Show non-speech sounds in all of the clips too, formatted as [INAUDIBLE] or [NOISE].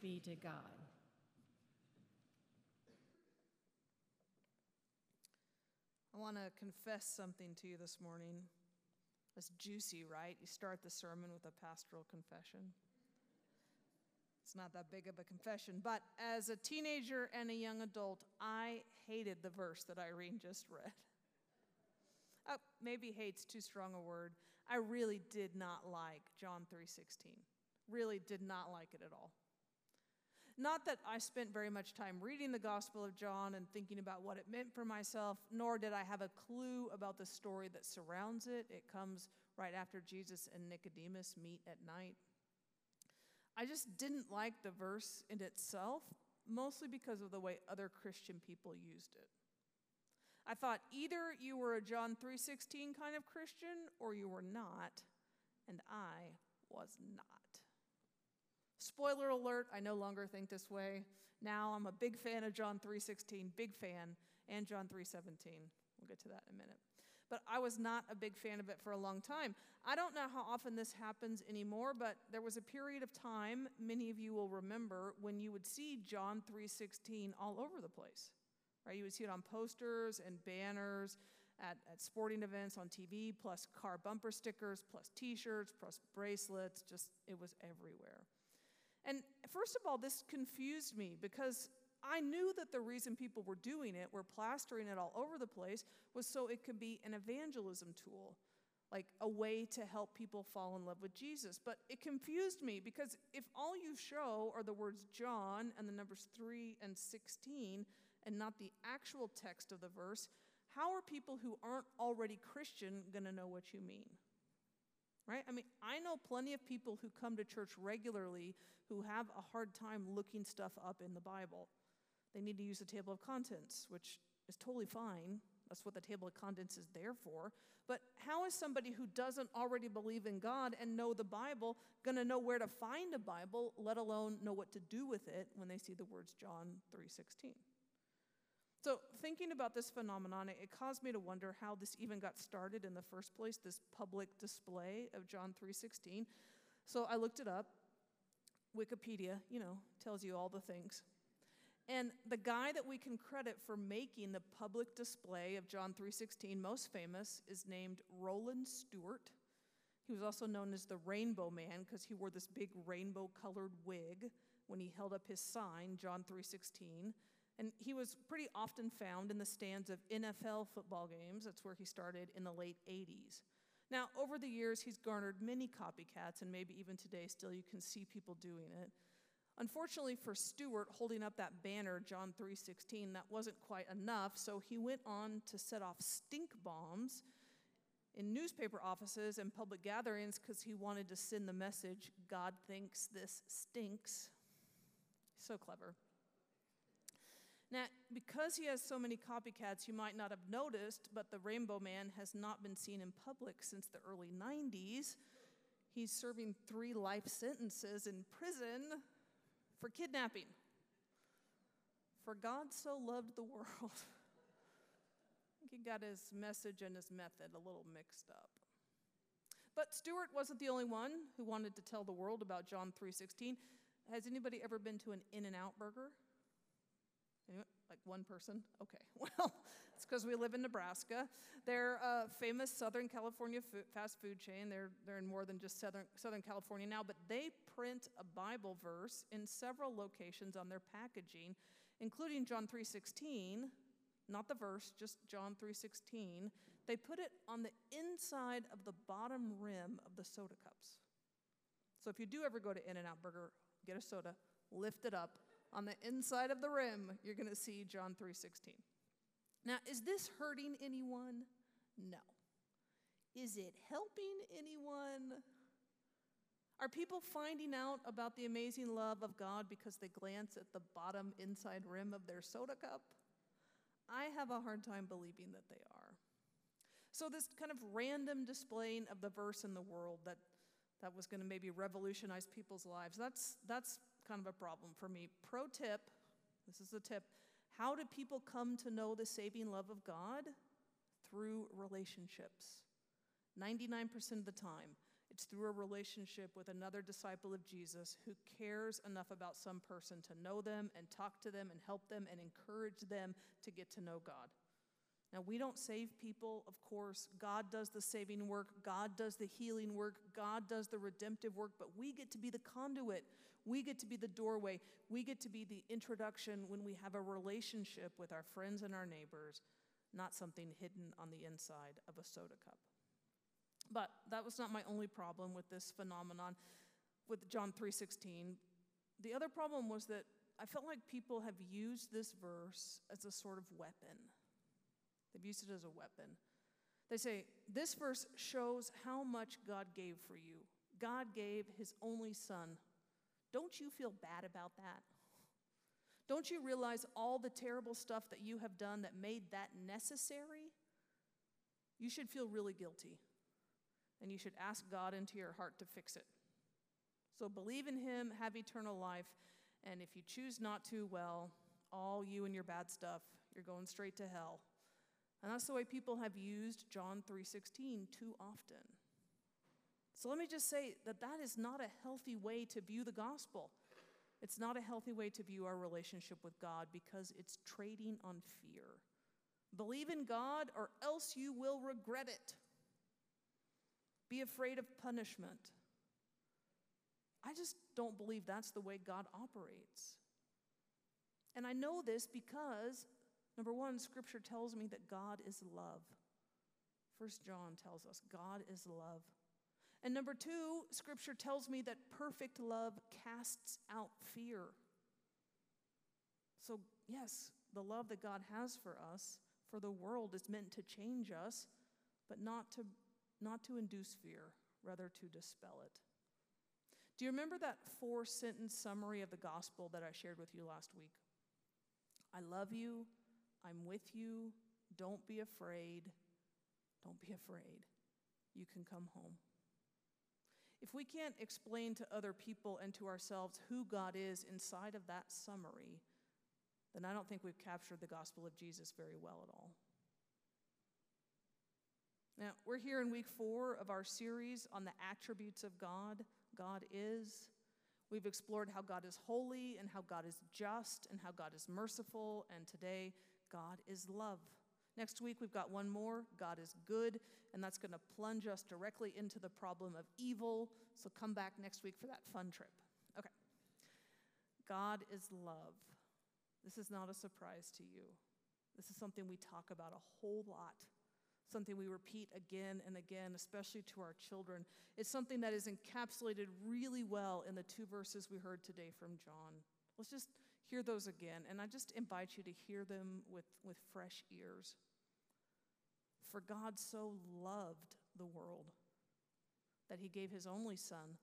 be to God. I want to confess something to you this morning. It's juicy, right? You start the sermon with a pastoral confession. It's not that big of a confession, but as a teenager and a young adult, I hated the verse that Irene just read. Oh, maybe hate's too strong a word. I really did not like John 3:16. Really did not like it at all. Not that I spent very much time reading the Gospel of John and thinking about what it meant for myself, nor did I have a clue about the story that surrounds it. It comes right after Jesus and Nicodemus meet at night. I just didn't like the verse in itself, mostly because of the way other Christian people used it. I thought either you were a John 3:16 kind of Christian or you were not, and I was not. Spoiler alert, I no longer think this way. Now I'm a big fan of John 3:16, big fan, and John 3:17. We'll get to that in a minute. But I was not a big fan of it for a long time. I don't know how often this happens anymore, but there was a period of time, many of you will remember, when you would see John 3:16 all over the place. Right? You would see it on posters and banners at, at sporting events on TV, plus car bumper stickers, plus t-shirts, plus bracelets, just it was everywhere. And first of all, this confused me because I knew that the reason people were doing it, were plastering it all over the place, was so it could be an evangelism tool, like a way to help people fall in love with Jesus. But it confused me because if all you show are the words John and the numbers 3 and 16, and not the actual text of the verse, how are people who aren't already Christian going to know what you mean? Right? I mean, I know plenty of people who come to church regularly who have a hard time looking stuff up in the Bible. They need to use the table of contents, which is totally fine. That's what the table of contents is there for. But how is somebody who doesn't already believe in God and know the Bible going to know where to find a Bible, let alone know what to do with it when they see the words John 3:16? So, thinking about this phenomenon, it caused me to wonder how this even got started in the first place, this public display of John 3:16. So, I looked it up. Wikipedia, you know, tells you all the things. And the guy that we can credit for making the public display of John 3:16 most famous is named Rollen Stewart. He was also known as the Rainbow Man because he wore this big rainbow-colored wig when he held up his sign John 3:16. And he was pretty often found in the stands of NFL football games. That's where he started in the late 80s. Now, over the years, he's garnered many copycats, and maybe even today, still, you can see people doing it. Unfortunately for Stewart, holding up that banner, John 3:16, that wasn't quite enough, so he went on to set off stink bombs in newspaper offices and public gatherings because he wanted to send the message, God thinks this stinks. So clever. Now, because he has so many copycats, you might not have noticed, but the Rainbow Man has not been seen in public since the early 90s. He's serving three life sentences in prison for kidnapping. For God so loved the world. [LAUGHS] he got his message and his method a little mixed up. But Stewart wasn't the only one who wanted to tell the world about John 3:16. Has anybody ever been to an In-N-Out burger? Anyone? Like one person? Okay. [LAUGHS] Well, it's because we live in Nebraska. They're a famous Southern California food, fast food chain. They're, they're in more than just Southern, Southern California now, but they print a Bible verse in several locations on their packaging, including John 3.16, not the verse, just John 3.16. They put it on the inside of the bottom rim of the soda cups. So if you do ever go to In-N-Out Burger, get a soda, lift it up, on the inside of the rim, you're going to see John 3:16. Now, is this hurting anyone? No. Is it helping anyone? Are people finding out about the amazing love of God because they glance at the bottom inside rim of their soda cup? I have a hard time believing that they are. So, this kind of random displaying of the verse in the world that, that was going to maybe revolutionize people's lives, that's, that's kind of a problem for me. Pro tip this is a tip. How do people come to know the saving love of God? Through relationships. 99% of the time. It's through a relationship with another disciple of Jesus who cares enough about some person to know them and talk to them and help them and encourage them to get to know God. Now, we don't save people, of course. God does the saving work, God does the healing work, God does the redemptive work, but we get to be the conduit. We get to be the doorway. We get to be the introduction when we have a relationship with our friends and our neighbors, not something hidden on the inside of a soda cup. But that was not my only problem with this phenomenon with John 3:16. The other problem was that I felt like people have used this verse as a sort of weapon. They've used it as a weapon. They say, This verse shows how much God gave for you. God gave his only son. Don't you feel bad about that? Don't you realize all the terrible stuff that you have done that made that necessary? You should feel really guilty. And you should ask God into your heart to fix it. So believe in him, have eternal life, and if you choose not to, well, all you and your bad stuff, you're going straight to hell. And that's the way people have used John 3:16 too often. So let me just say that that is not a healthy way to view the gospel. It's not a healthy way to view our relationship with God because it's trading on fear. Believe in God or else you will regret it. Be afraid of punishment. I just don't believe that's the way God operates. And I know this because Number one, scripture tells me that God is love. First John tells us God is love. And number two, scripture tells me that perfect love casts out fear. So, yes, the love that God has for us, for the world, is meant to change us, but not to, not to induce fear, rather to dispel it. Do you remember that four sentence summary of the gospel that I shared with you last week? I love you. I'm with you. Don't be afraid. Don't be afraid. You can come home. If we can't explain to other people and to ourselves who God is inside of that summary, then I don't think we've captured the gospel of Jesus very well at all. Now, we're here in week four of our series on the attributes of God. God is. We've explored how God is holy and how God is just and how God is merciful. And today, God is love. Next week, we've got one more God is good, and that's going to plunge us directly into the problem of evil. So come back next week for that fun trip. Okay. God is love. This is not a surprise to you. This is something we talk about a whole lot, something we repeat again and again, especially to our children. It's something that is encapsulated really well in the two verses we heard today from John. Let's just hear those again, and I just invite you to hear them with, with fresh ears. For God so loved the world that he gave his only Son,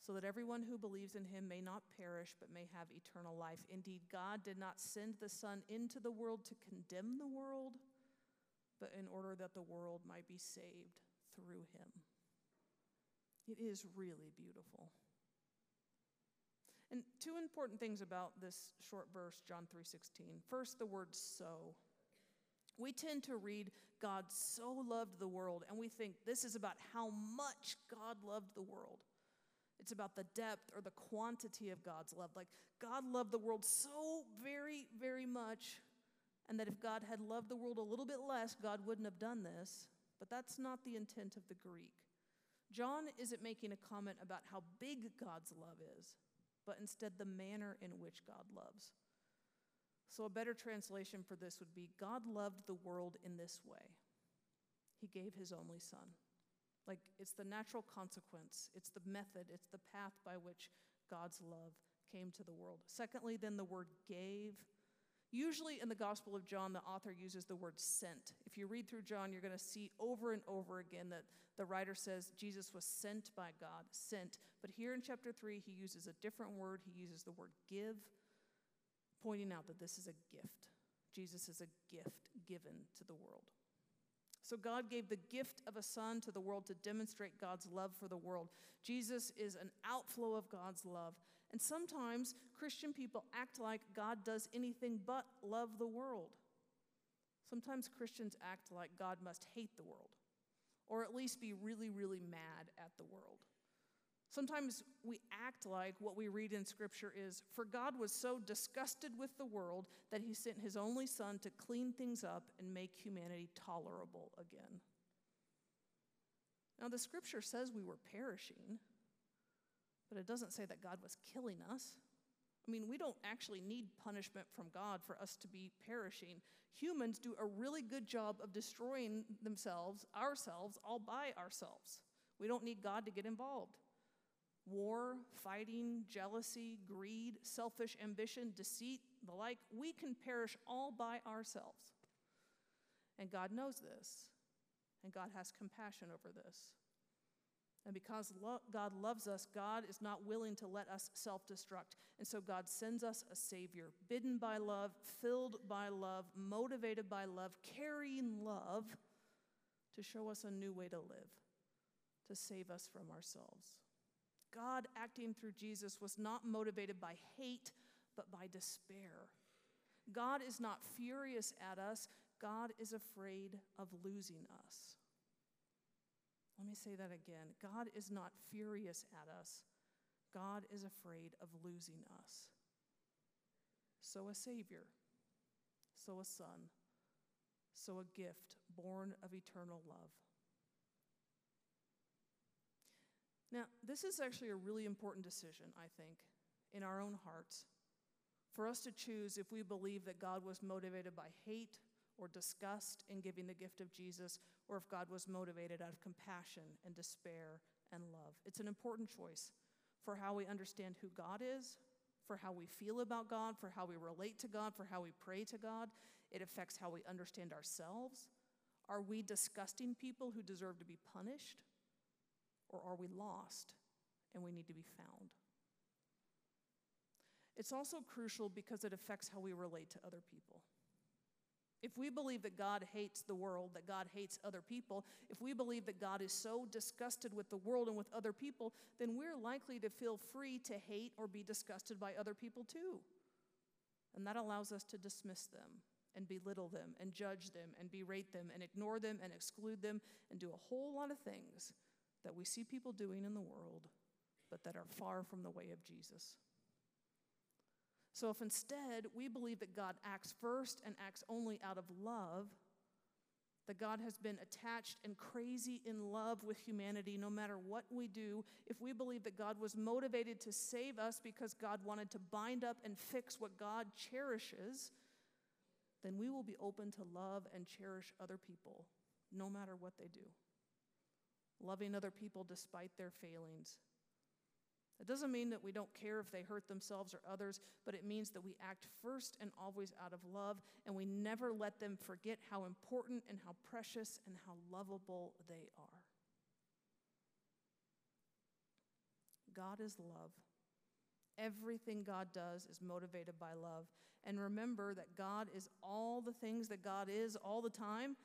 so that everyone who believes in him may not perish but may have eternal life. Indeed, God did not send the Son into the world to condemn the world, but in order that the world might be saved through him. It is really beautiful. And two important things about this short verse, John 3:16. First, the word so. We tend to read God so loved the world and we think this is about how much God loved the world. It's about the depth or the quantity of God's love. Like God loved the world so very, very much, and that if God had loved the world a little bit less, God wouldn't have done this. But that's not the intent of the Greek. John isn't making a comment about how big God's love is but instead the manner in which God loves. So, a better translation for this would be God loved the world in this way He gave His only Son. Like, it's the natural consequence, it's the method, it's the path by which God's love came to the world. Secondly, then the word gave. Usually in the Gospel of John, the author uses the word sent. If you read through John, you're going to see over and over again that the writer says Jesus was sent by God, sent. But here in chapter 3, he uses a different word. He uses the word give, pointing out that this is a gift. Jesus is a gift given to the world. So God gave the gift of a son to the world to demonstrate God's love for the world. Jesus is an outflow of God's love. And sometimes Christian people act like God does anything but love the world. Sometimes Christians act like God must hate the world or at least be really, really mad at the world. Sometimes we act like what we read in Scripture is For God was so disgusted with the world that he sent his only Son to clean things up and make humanity tolerable again. Now, the Scripture says we were perishing, but it doesn't say that God was killing us. I mean, we don't actually need punishment from God for us to be perishing. Humans do a really good job of destroying themselves, ourselves, all by ourselves. We don't need God to get involved. War, fighting, jealousy, greed, selfish ambition, deceit, the like, we can perish all by ourselves. And God knows this, and God has compassion over this. And because lo- God loves us, God is not willing to let us self destruct. And so God sends us a Savior, bidden by love, filled by love, motivated by love, carrying love to show us a new way to live, to save us from ourselves. God acting through Jesus was not motivated by hate, but by despair. God is not furious at us, God is afraid of losing us. Let me say that again. God is not furious at us, God is afraid of losing us. So, a Savior, so a Son, so a gift born of eternal love. Now, this is actually a really important decision, I think, in our own hearts. For us to choose if we believe that God was motivated by hate or disgust in giving the gift of Jesus, or if God was motivated out of compassion and despair and love. It's an important choice for how we understand who God is, for how we feel about God, for how we relate to God, for how we pray to God. It affects how we understand ourselves. Are we disgusting people who deserve to be punished? Or are we lost and we need to be found? It's also crucial because it affects how we relate to other people. If we believe that God hates the world, that God hates other people, if we believe that God is so disgusted with the world and with other people, then we're likely to feel free to hate or be disgusted by other people too. And that allows us to dismiss them and belittle them and judge them and berate them and ignore them and exclude them and do a whole lot of things that we see people doing in the world, but that are far from the way of Jesus. So, if instead we believe that God acts first and acts only out of love, that God has been attached and crazy in love with humanity no matter what we do, if we believe that God was motivated to save us because God wanted to bind up and fix what God cherishes, then we will be open to love and cherish other people no matter what they do loving other people despite their failings. That doesn't mean that we don't care if they hurt themselves or others, but it means that we act first and always out of love, and we never let them forget how important and how precious and how lovable they are. God is love. Everything God does is motivated by love. And remember that God is all the things that God is all the time,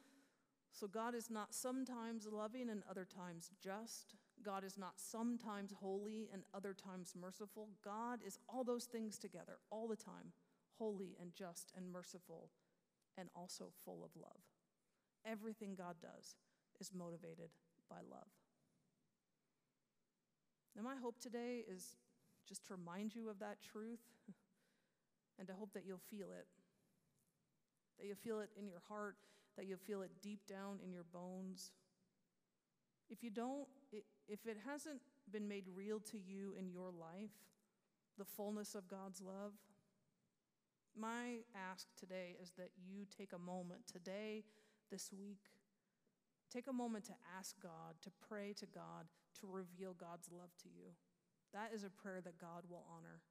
so God is not sometimes loving and other times just. God is not sometimes holy and other times merciful. God is all those things together all the time holy and just and merciful and also full of love. Everything God does is motivated by love. Now, my hope today is just to remind you of that truth [LAUGHS] and to hope that you'll feel it. That you'll feel it in your heart that you'll feel it deep down in your bones. If you don't, if it hasn't been made real to you in your life, the fullness of God's love, my ask today is that you take a moment today, this week, take a moment to ask God, to pray to God, to reveal God's love to you. That is a prayer that God will honor.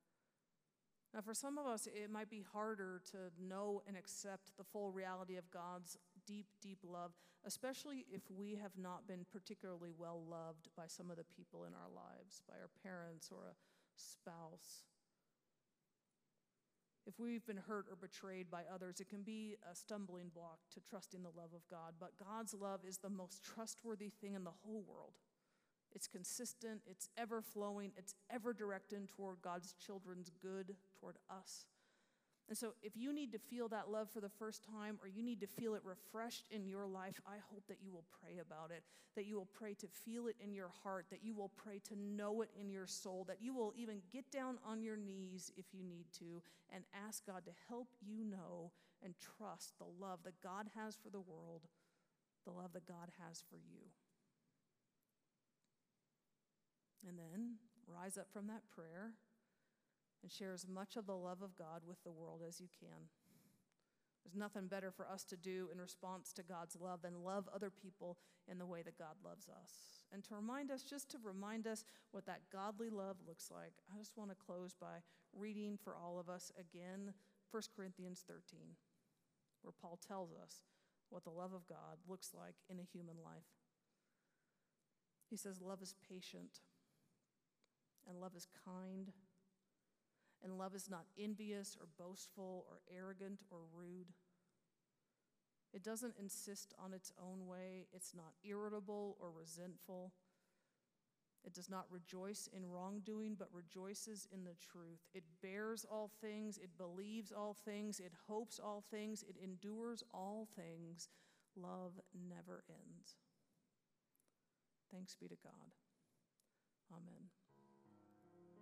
Now, for some of us, it might be harder to know and accept the full reality of God's deep, deep love, especially if we have not been particularly well loved by some of the people in our lives, by our parents or a spouse. If we've been hurt or betrayed by others, it can be a stumbling block to trusting the love of God. But God's love is the most trustworthy thing in the whole world. It's consistent, it's ever flowing, it's ever directed toward God's children's good, toward us. And so, if you need to feel that love for the first time or you need to feel it refreshed in your life, I hope that you will pray about it, that you will pray to feel it in your heart, that you will pray to know it in your soul, that you will even get down on your knees if you need to and ask God to help you know and trust the love that God has for the world, the love that God has for you. And then rise up from that prayer and share as much of the love of God with the world as you can. There's nothing better for us to do in response to God's love than love other people in the way that God loves us. And to remind us, just to remind us what that godly love looks like, I just want to close by reading for all of us again 1 Corinthians 13, where Paul tells us what the love of God looks like in a human life. He says, Love is patient, and love is kind and love is not envious or boastful or arrogant or rude. It doesn't insist on its own way. It's not irritable or resentful. It does not rejoice in wrongdoing, but rejoices in the truth. It bears all things. It believes all things. It hopes all things. It endures all things. Love never ends. Thanks be to God. Amen.